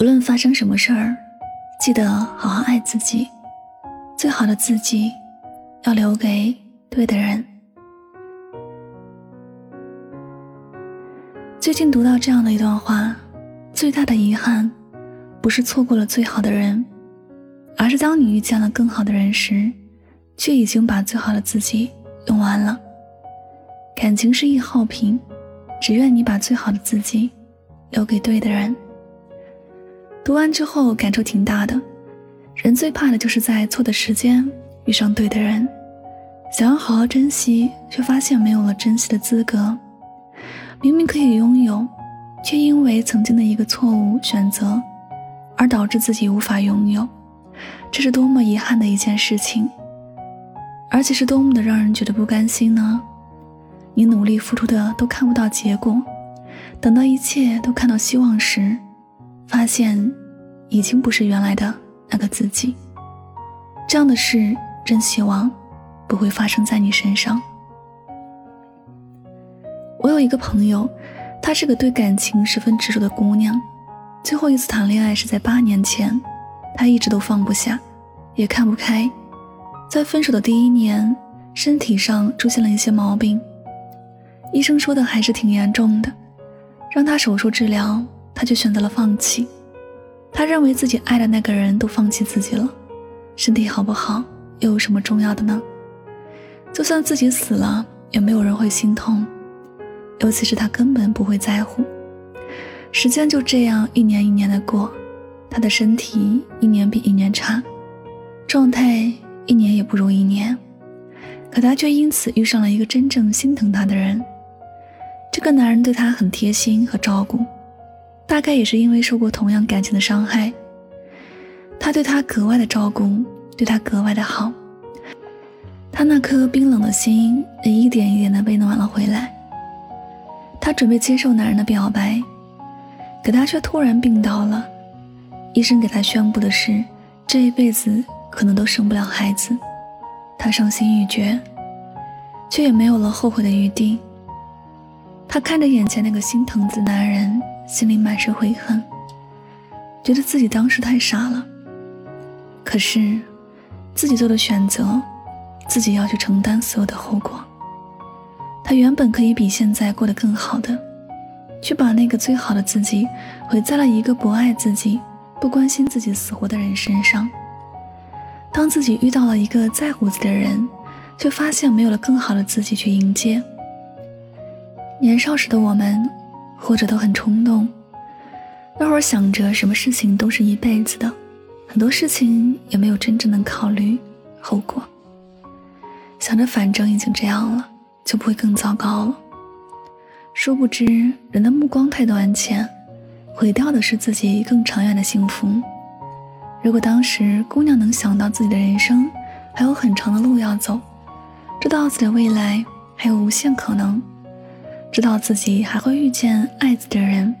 无论发生什么事儿，记得好好爱自己。最好的自己，要留给对的人。最近读到这样的一段话：最大的遗憾，不是错过了最好的人，而是当你遇见了更好的人时，却已经把最好的自己用完了。感情是易耗品，只愿你把最好的自己留给对的人。读完之后感触挺大的，人最怕的就是在错的时间遇上对的人，想要好好珍惜，却发现没有了珍惜的资格。明明可以拥有，却因为曾经的一个错误选择，而导致自己无法拥有，这是多么遗憾的一件事情，而且是多么的让人觉得不甘心呢？你努力付出的都看不到结果，等到一切都看到希望时，发现已经不是原来的那个自己。这样的事，真希望不会发生在你身上。我有一个朋友，她是个对感情十分执着的姑娘。最后一次谈恋爱是在八年前，她一直都放不下，也看不开。在分手的第一年，身体上出现了一些毛病，医生说的还是挺严重的，让她手术治疗，他却选择了放弃。他认为自己爱的那个人都放弃自己了，身体好不好又有什么重要的呢？就算自己死了，也没有人会心痛。尤其是他根本不会在乎，时间就这样一年一年的过，他的身体一年比一年差，状态一年也不如一年，可他却因此遇上了一个真正心疼他的人。这个男人对他很贴心和照顾，大概也是因为受过同样感情的伤害，他对他格外的照顾，对他格外的好，他那颗冰冷的心也一点一点的被暖了回来。她准备接受男人的表白，可他却突然病倒了。医生给他宣布的是，这一辈子可能都生不了孩子。她伤心欲绝，却也没有了后悔的余地。她看着眼前那个心疼的男人，心里满是悔恨，觉得自己当时太傻了。可是，自己做的选择，自己要去承担所有的后果。他原本可以比现在过得更好的，却把那个最好的自己毁在了一个不爱自己、不关心自己死活的人身上。当自己遇到了一个在乎自己的人，却发现没有了更好的自己去迎接。年少时的我们，或者都很冲动，那会儿想着什么事情都是一辈子的，很多事情也没有真正的考虑后果，想着反正已经这样了。就不会更糟糕了。殊不知，人的目光太短浅，毁掉的是自己更长远的幸福。如果当时姑娘能想到自己的人生还有很长的路要走，知道自己的未来还有无限可能，知道自己还会遇见爱自己的人，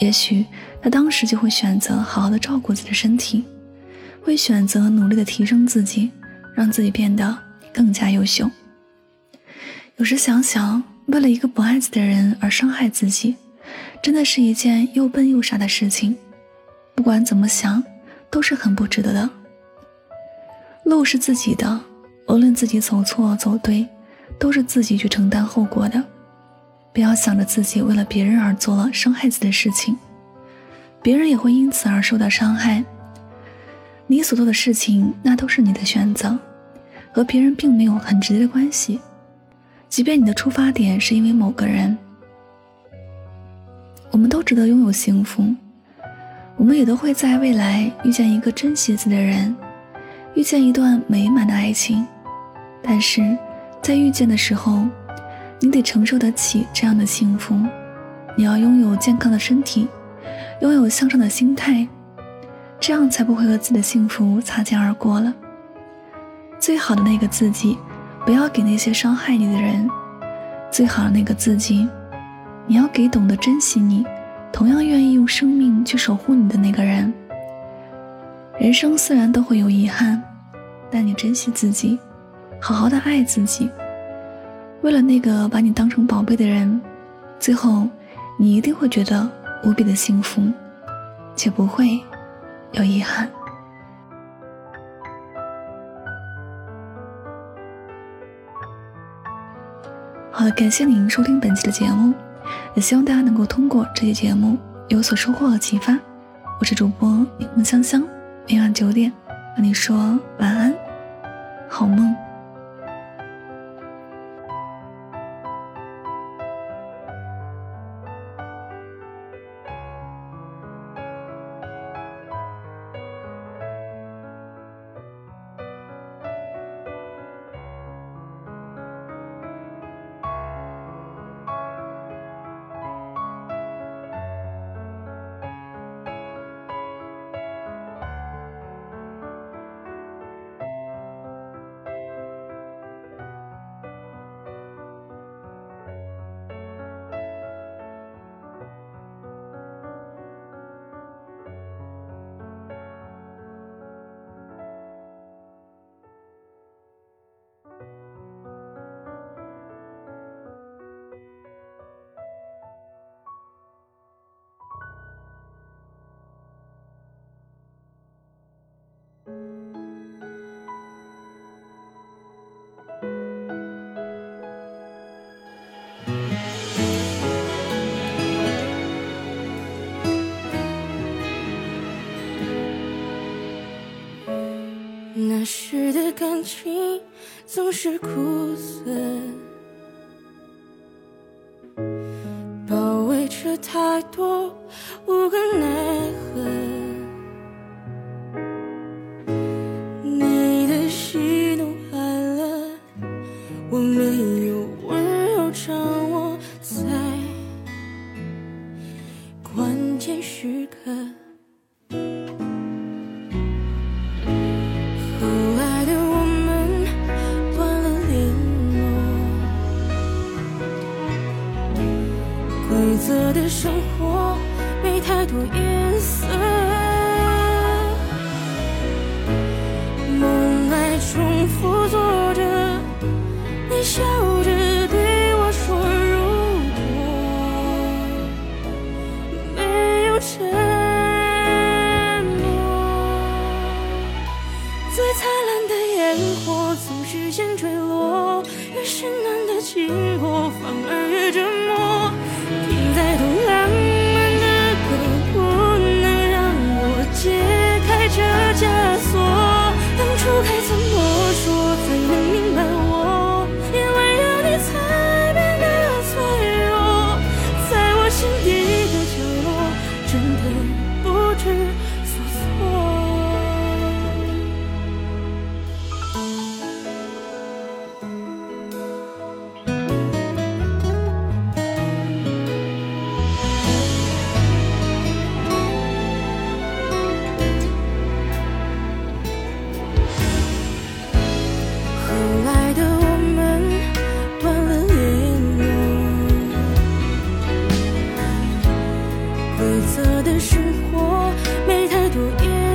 也许他当时就会选择好好的照顾自己的身体，会选择努力的提升自己，让自己变得更加优秀。有时想想，为了一个不爱自己的人而伤害自己，真的是一件又笨又傻的事情。不管怎么想，都是很不值得的。路是自己的，无论自己走错走对，都是自己去承担后果的。不要想着自己为了别人而做了伤害自己的事情，别人也会因此而受到伤害。你所做的事情，那都是你的选择，和别人并没有很直接的关系。即便你的出发点是因为某个人，我们都值得拥有幸福，我们也都会在未来遇见一个珍惜自己的人，遇见一段美满的爱情。但是，在遇见的时候，你得承受得起这样的幸福，你要拥有健康的身体，拥有向上的心态，这样才不会和自己的幸福擦肩而过了。最好的那个自己。不要给那些伤害你的人最好的那个自己，你要给懂得珍惜你，同样愿意用生命去守护你的那个人。人生虽然都会有遗憾，但你珍惜自己，好好的爱自己。为了那个把你当成宝贝的人，最后你一定会觉得无比的幸福。且不会有遗憾。好的，感谢您收听本期的节目，也希望大家能够通过这期节目有所收获和启发。我是主播柠檬香香，每晚九点和你说晚安，好梦。那时的感情总是苦涩，包围着太多无可奈何。规则的生活没太多颜色，梦还重复做着，你笑规则的生活没太多意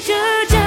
这